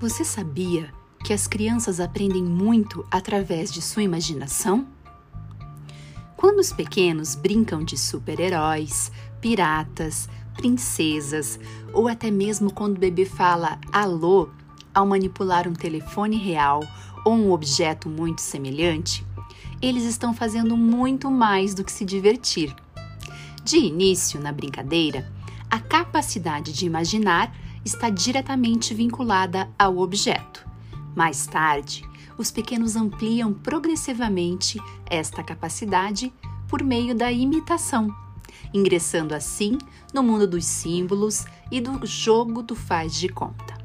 Você sabia que as crianças aprendem muito através de sua imaginação? Quando os pequenos brincam de super-heróis, piratas, princesas ou até mesmo quando o bebê fala alô ao manipular um telefone real ou um objeto muito semelhante, eles estão fazendo muito mais do que se divertir. De início, na brincadeira, a capacidade de imaginar está diretamente vinculada ao objeto. Mais tarde, os pequenos ampliam progressivamente esta capacidade por meio da imitação, ingressando assim no mundo dos símbolos e do jogo do faz de conta.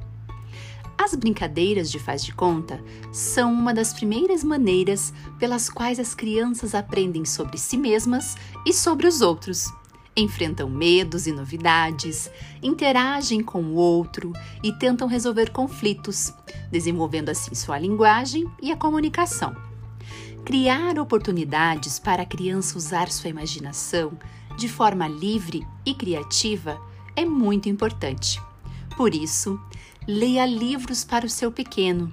As brincadeiras de faz de conta são uma das primeiras maneiras pelas quais as crianças aprendem sobre si mesmas e sobre os outros enfrentam medos e novidades, interagem com o outro e tentam resolver conflitos, desenvolvendo assim sua linguagem e a comunicação. Criar oportunidades para a criança usar sua imaginação de forma livre e criativa é muito importante. Por isso, leia livros para o seu pequeno,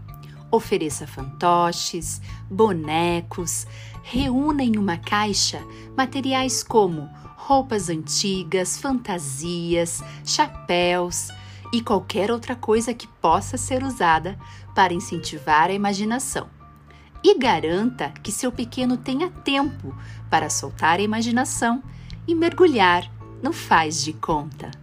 ofereça fantoches, bonecos, reúna em uma caixa materiais como roupas antigas, fantasias, chapéus e qualquer outra coisa que possa ser usada para incentivar a imaginação. E garanta que seu pequeno tenha tempo para soltar a imaginação e mergulhar no faz de conta.